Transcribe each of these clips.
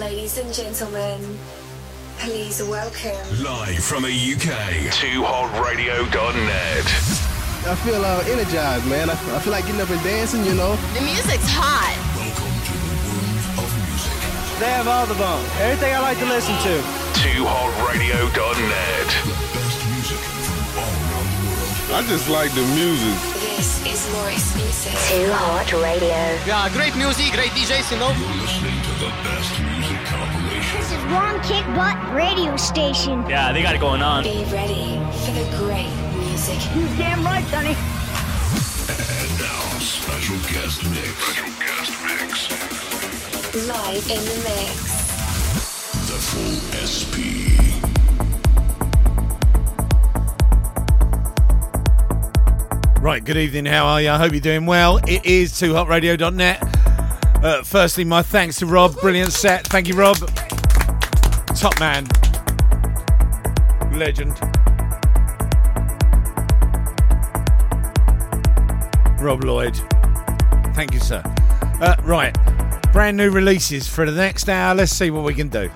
Ladies and gentlemen, please welcome. Live from the UK, 2hotradio.net. I feel uh, energized, man. I, I feel like getting up and dancing, you know. The music's hot. Welcome to the world of music. They have all the bone. Everything I like to listen to. 2hotradio.net. The best music from all around the world. I just like the music. Too Hot Radio. Yeah, great music, great DJs, you know. You're listening to the best music compilation. This is one kick butt radio station. Yeah, they got it going on. Be ready for the great music. You damn right, Sonny. And now, special guest mix. Special guest mix. Live in the mix. The full SP. Right, good evening. How are you? I hope you're doing well. It is 2hotradio.net. Uh, firstly, my thanks to Rob. Brilliant set. Thank you, Rob. Top man. Legend. Rob Lloyd. Thank you, sir. Uh, right, brand new releases for the next hour. Let's see what we can do.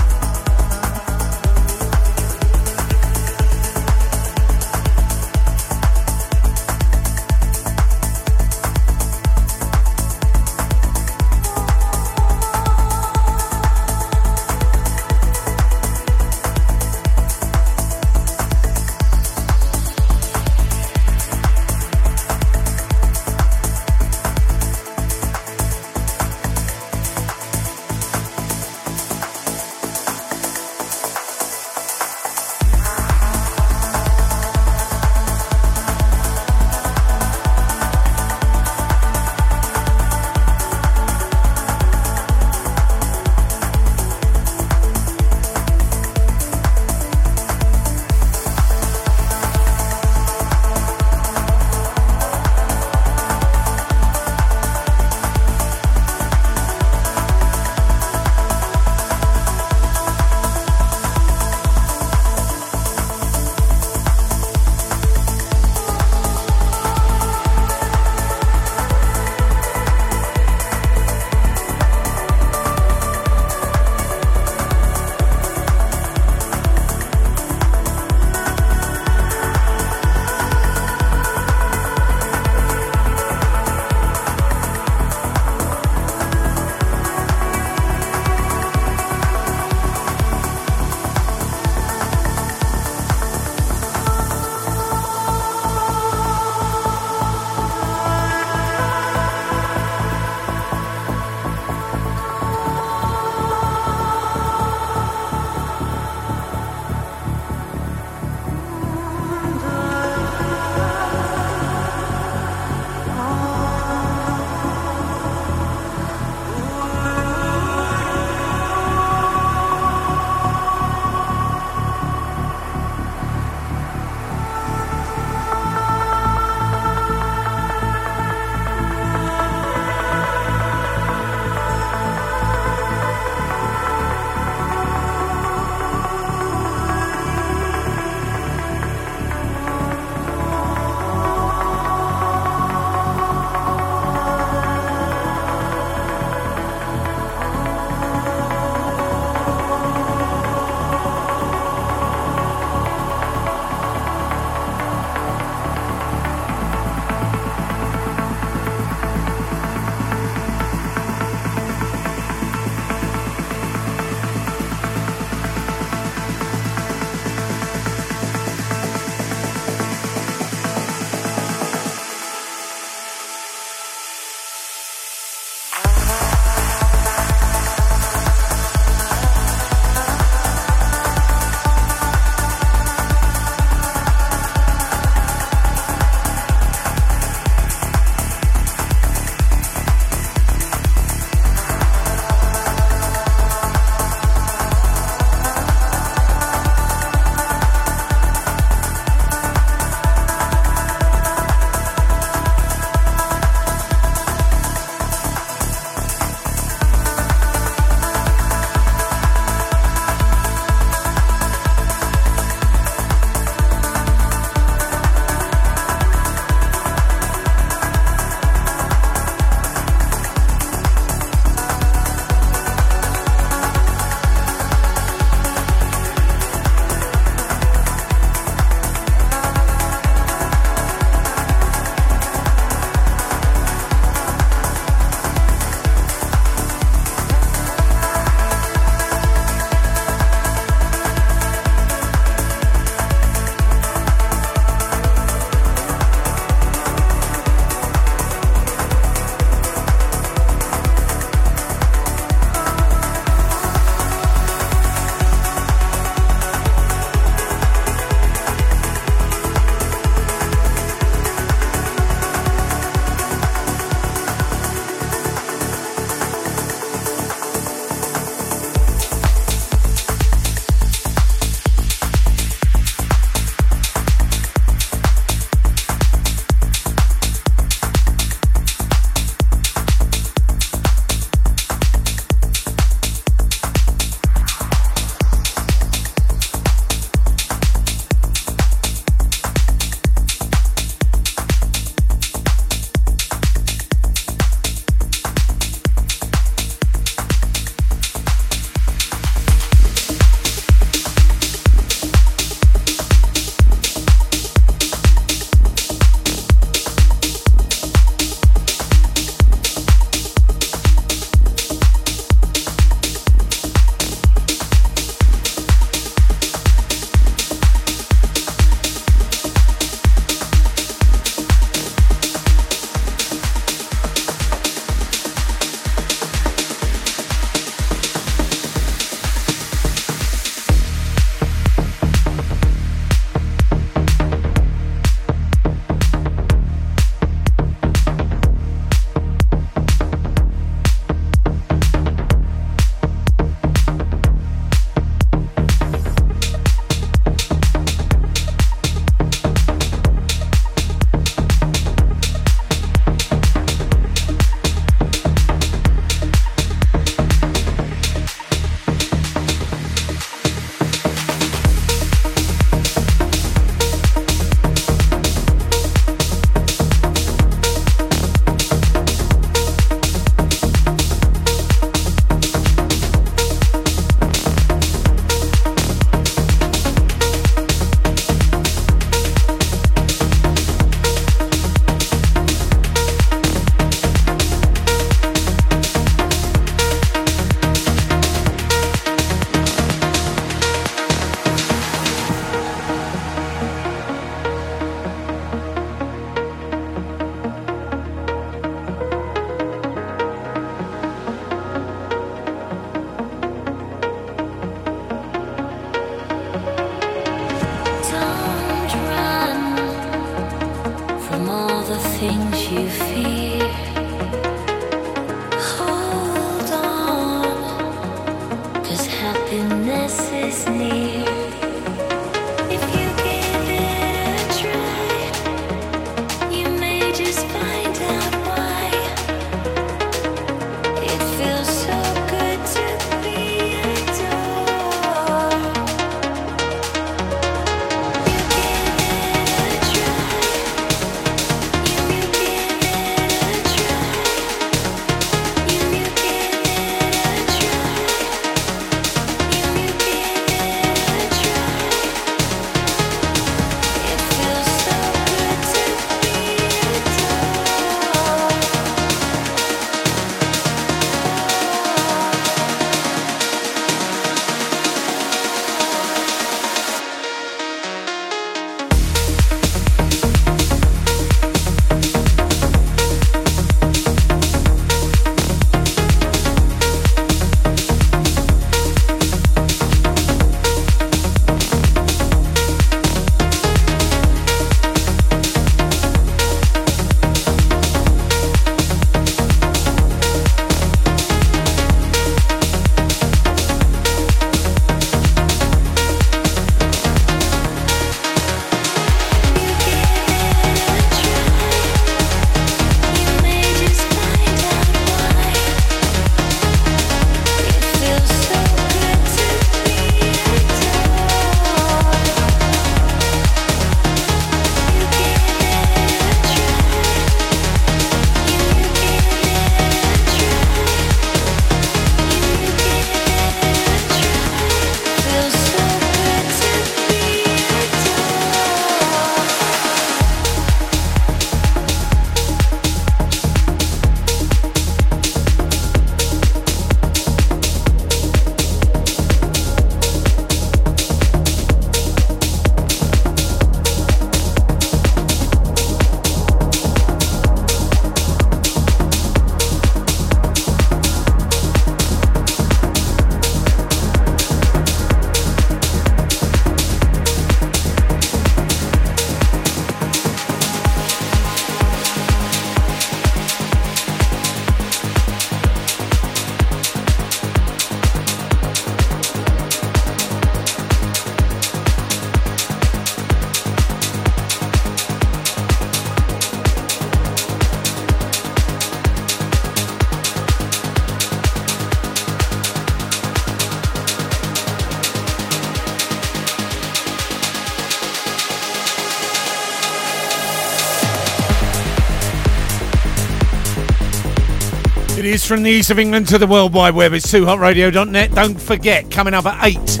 From the east of England to the World Wide Web. It's 2hotradio.net. Don't forget, coming up at 8,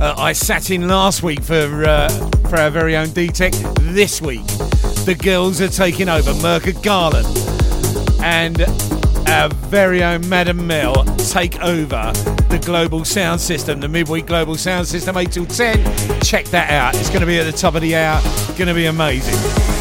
uh, I sat in last week for, uh, for our very own D-Tech. This week, the girls are taking over. Merca Garland and our very own Madam Mel take over the global sound system, the midweek global sound system, 8 till 10. Check that out. It's going to be at the top of the hour. Going to be amazing.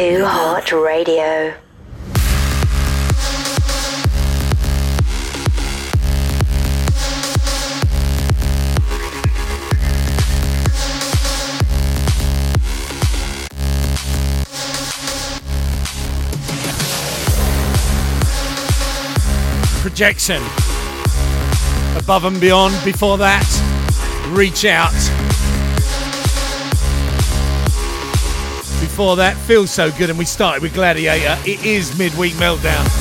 Too Hot Radio. Projection. Above and beyond. Before that, reach out. Before that, feels so good, and we started with Gladiator. It is midweek meltdown.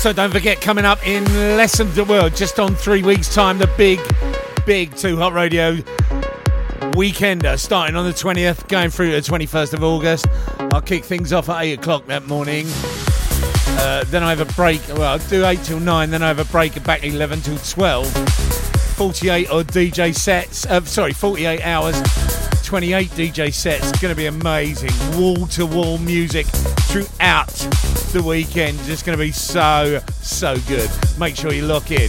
So don't forget, coming up in less than the world, just on three weeks' time, the big, big Too Hot Radio weekender starting on the 20th, going through the 21st of August. I'll kick things off at 8 o'clock that morning. Uh, then I have a break. Well, I'll do 8 till 9, then I have a break back 11 till 12. 48 odd DJ sets. Uh, sorry, 48 hours. 28 DJ sets. Going to be amazing. Wall to wall music throughout the weekend. Just going to be so, so good. Make sure you lock in.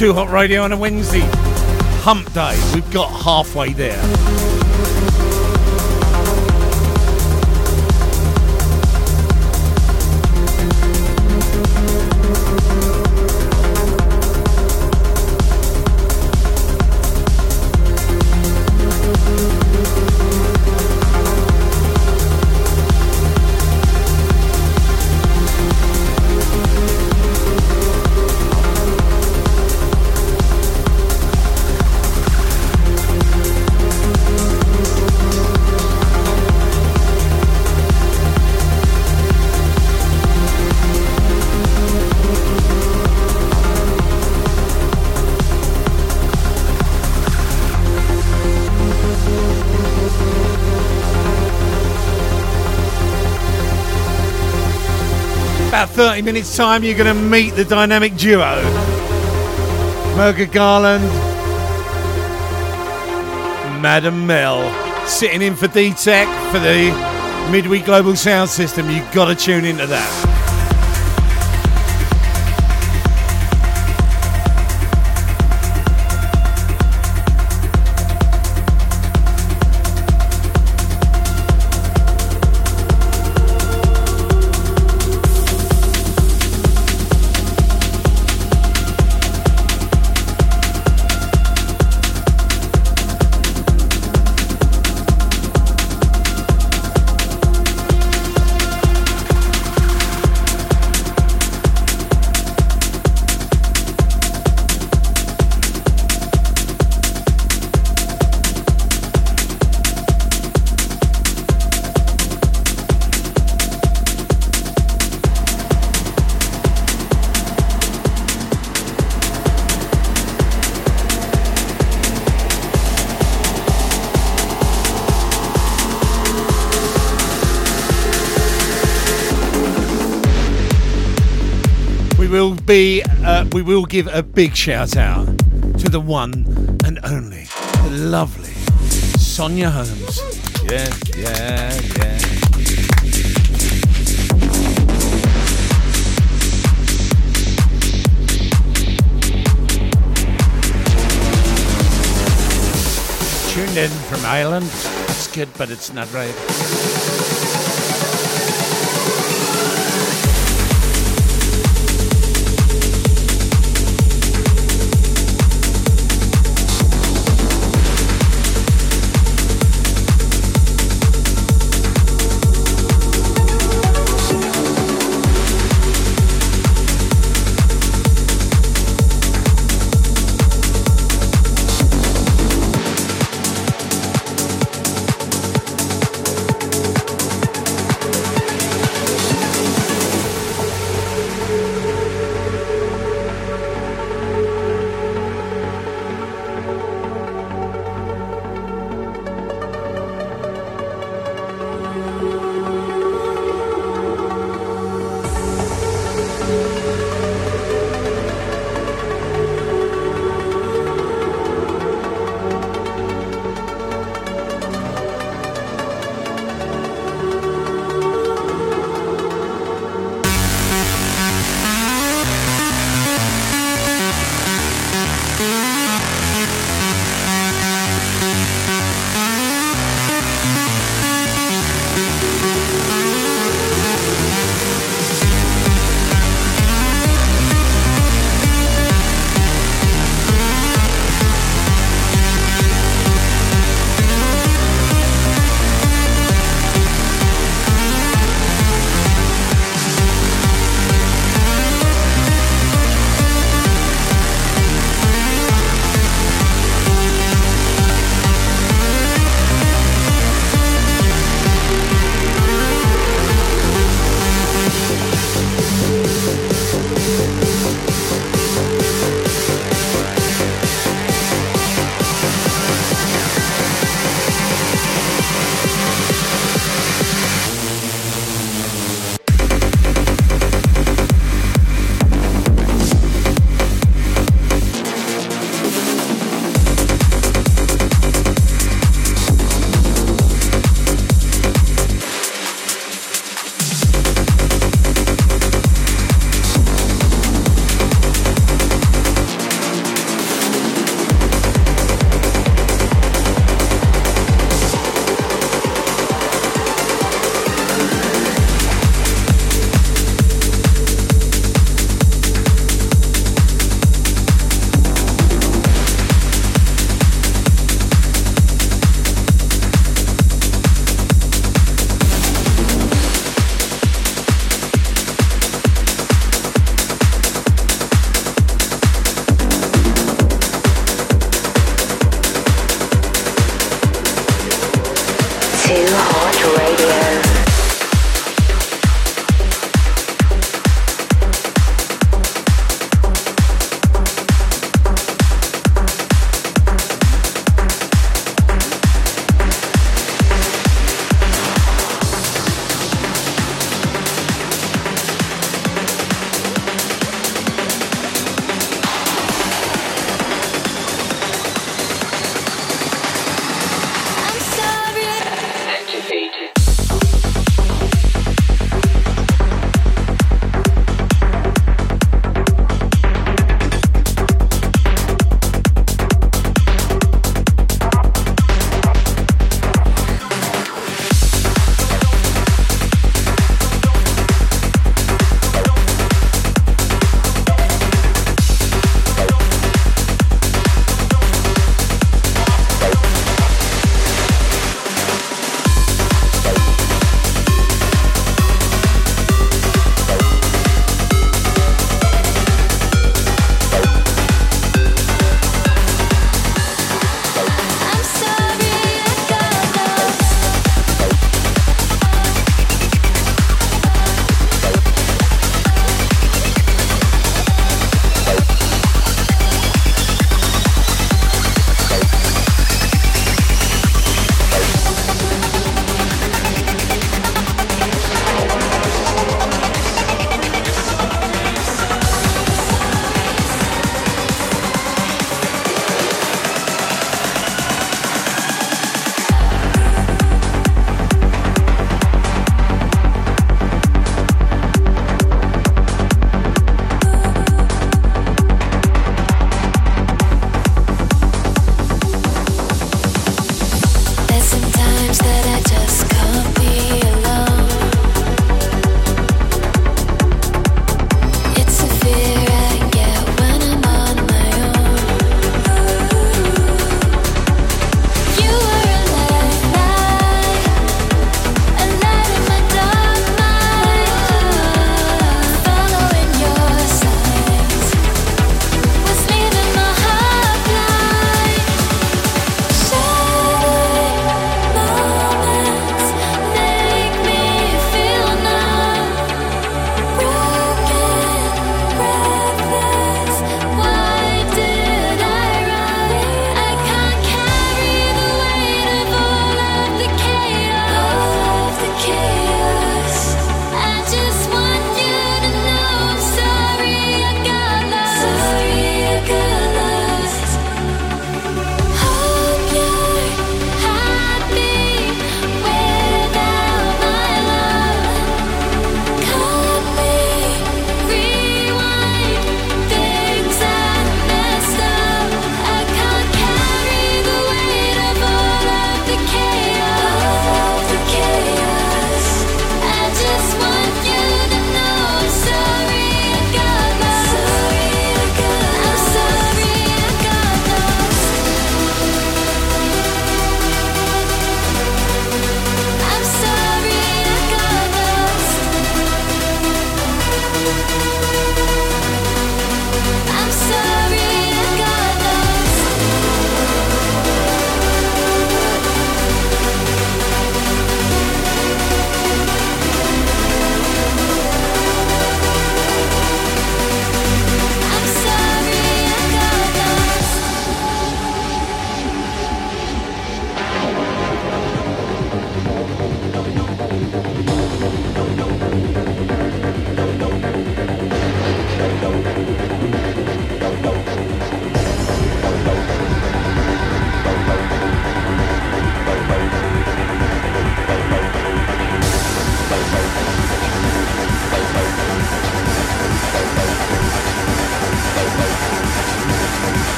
Too Hot Radio on a Wednesday. Hump Day. We've got halfway there. About 30 minutes' time, you're going to meet the dynamic duo Merga Garland, Madam Mel, sitting in for D Tech for the Midweek Global Sound System. You've got to tune into that. Be, uh, we will give a big shout out to the one and only, the lovely Sonia Holmes. Yeah, yeah, yeah. Tuned in from Ireland. It's good, but it's not right.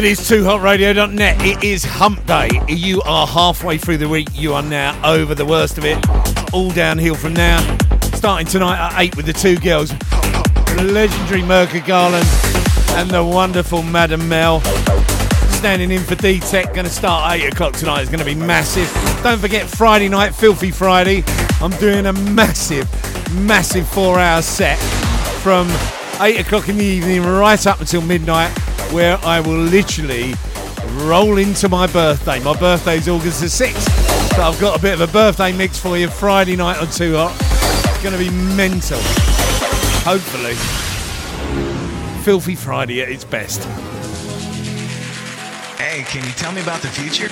It is 2hotradio.net. It is hump day. You are halfway through the week. You are now over the worst of it. All downhill from now. Starting tonight at 8 with the two girls. Legendary Merca Garland and the wonderful Madam Mel. Standing in for D-Tech. Going to start at 8 o'clock tonight. It's going to be massive. Don't forget Friday night, Filthy Friday. I'm doing a massive, massive four hour set from 8 o'clock in the evening right up until midnight where I will literally roll into my birthday. My birthday is August the 6th, so I've got a bit of a birthday mix for you Friday night on 2 Hot. It's going to be mental. Hopefully. Filthy Friday at its best. Hey, can you tell me about the future?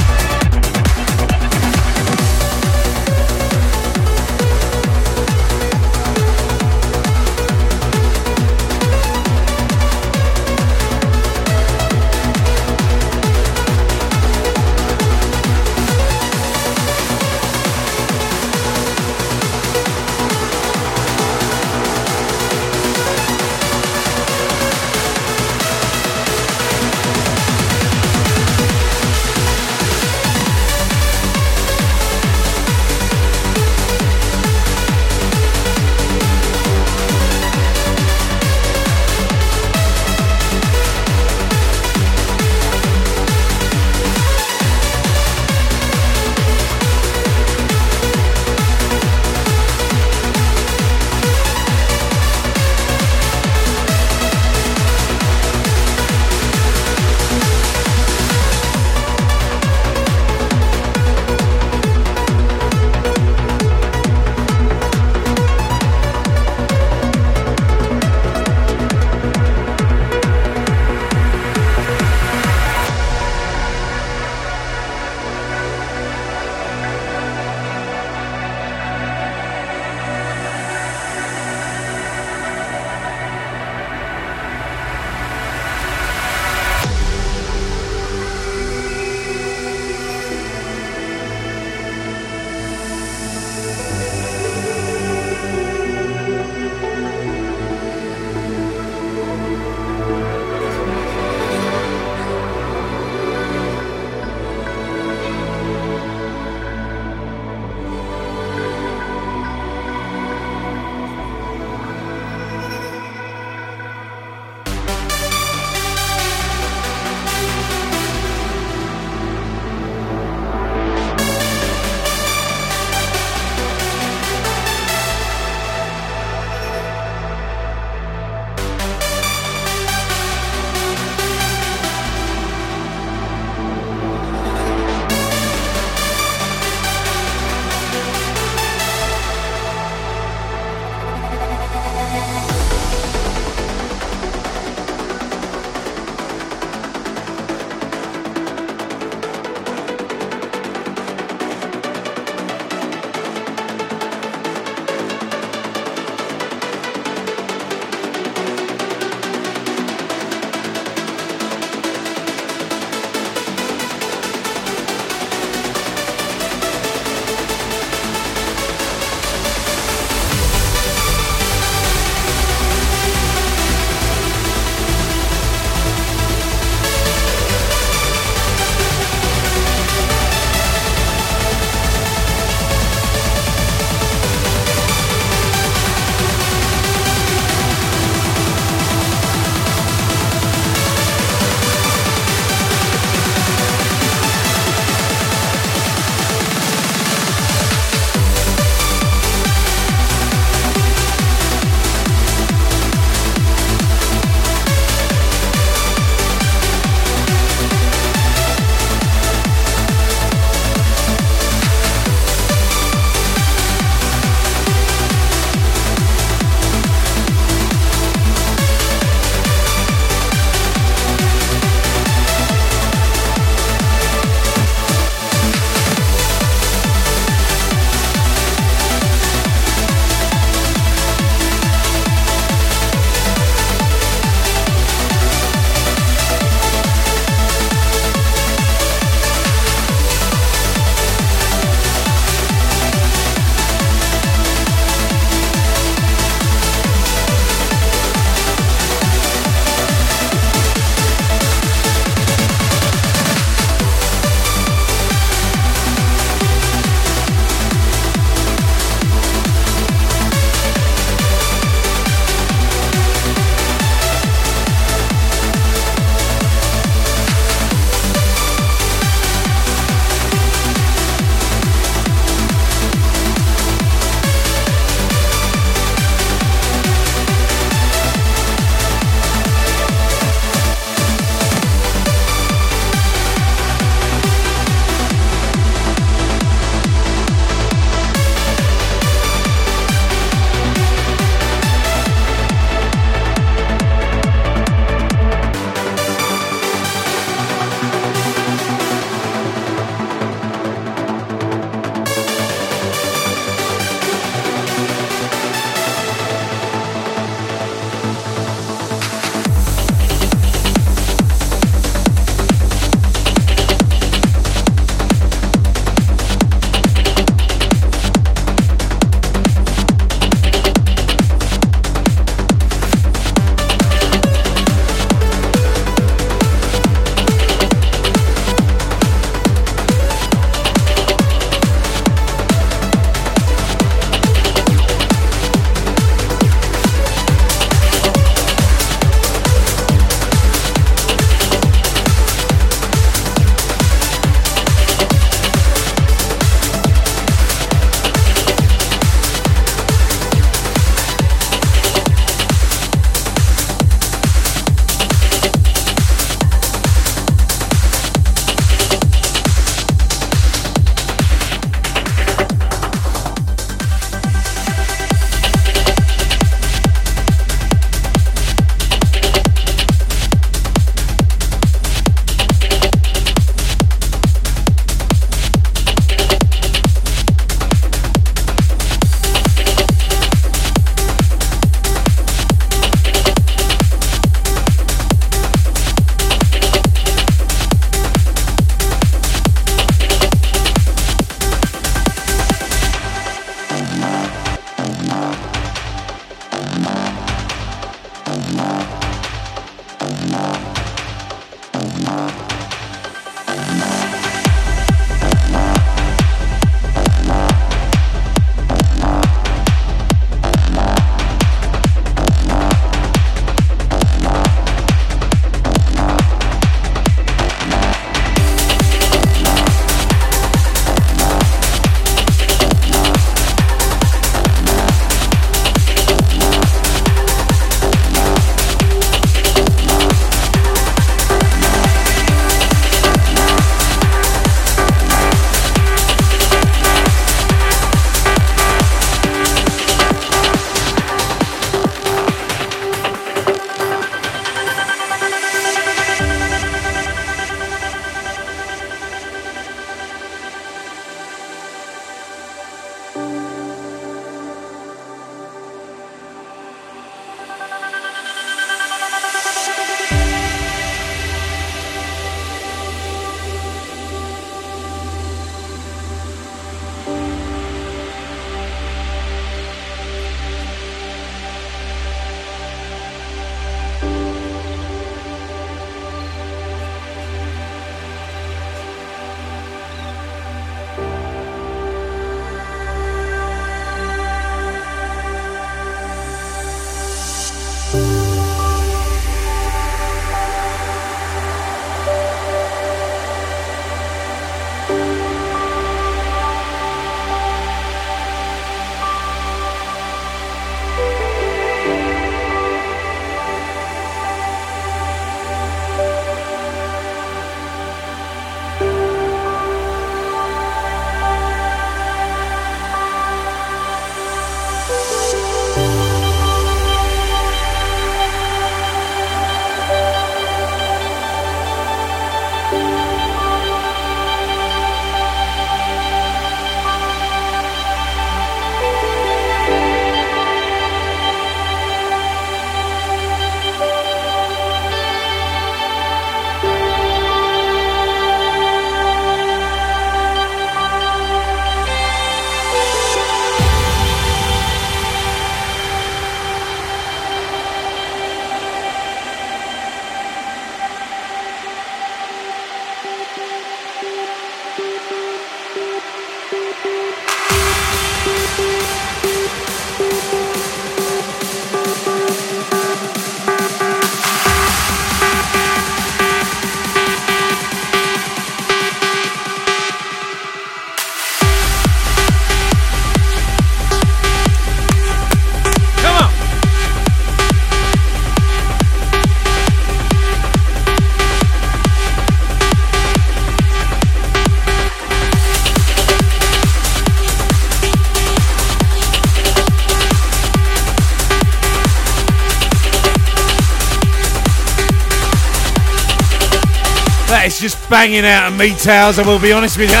Banging out of me towers, I will be honest with you.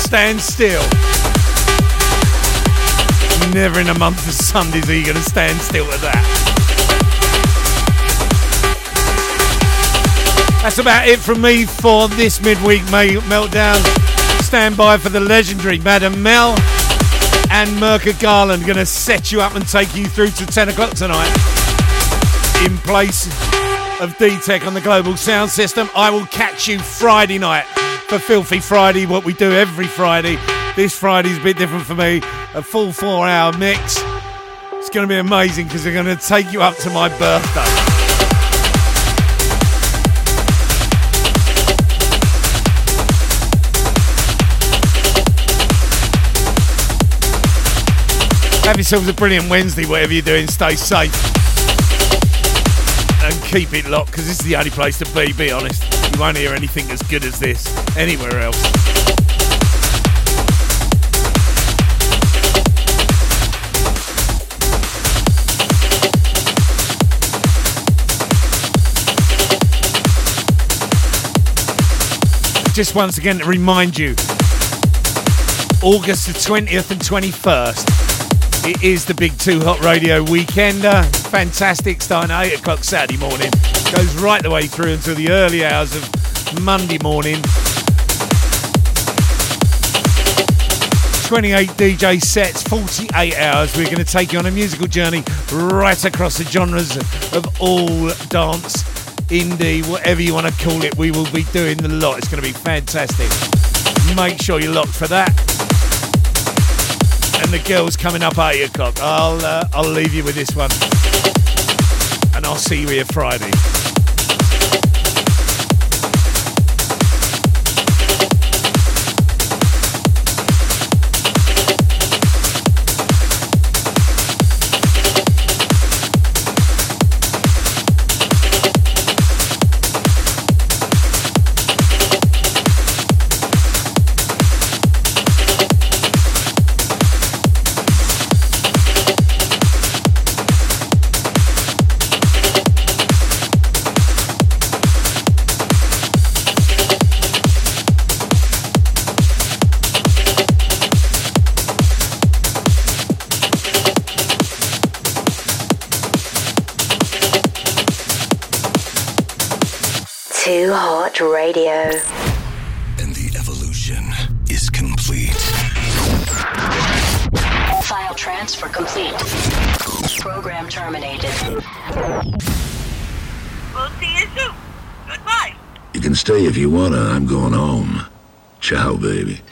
Stand still. Never in a month of Sundays are you going to stand still with that. That's about it from me for this midweek meltdown. Stand by for the legendary Madam Mel and Merca Garland going to set you up and take you through to 10 o'clock tonight. In place of D-Tech on the global sound system, I will catch you Friday night for Filthy Friday, what we do every Friday. This Friday's a bit different for me. A full four hour mix. It's going to be amazing because they're going to take you up to my birthday. Have yourselves a brilliant Wednesday, whatever you're doing. Stay safe and keep it locked because this is the only place to be, be honest. You won't hear anything as good as this anywhere else. Just once again to remind you August the 20th and 21st it is the Big Two Hot Radio Weekender. Uh, fantastic, starting at 8 o'clock Saturday morning. Goes right the way through until the early hours of Monday morning. 28 DJ sets, 48 hours. We're going to take you on a musical journey right across the genres of all dance, indie, whatever you want to call it. We will be doing the lot. It's going to be fantastic. Make sure you're locked for that and the girls coming up 8 o'clock. I'll, uh, I'll leave you with this one. And I'll see you here Friday. Radio. And the evolution is complete. File transfer complete. Program terminated. We'll see you soon. Goodbye. You can stay if you wanna. I'm going home. Ciao, baby.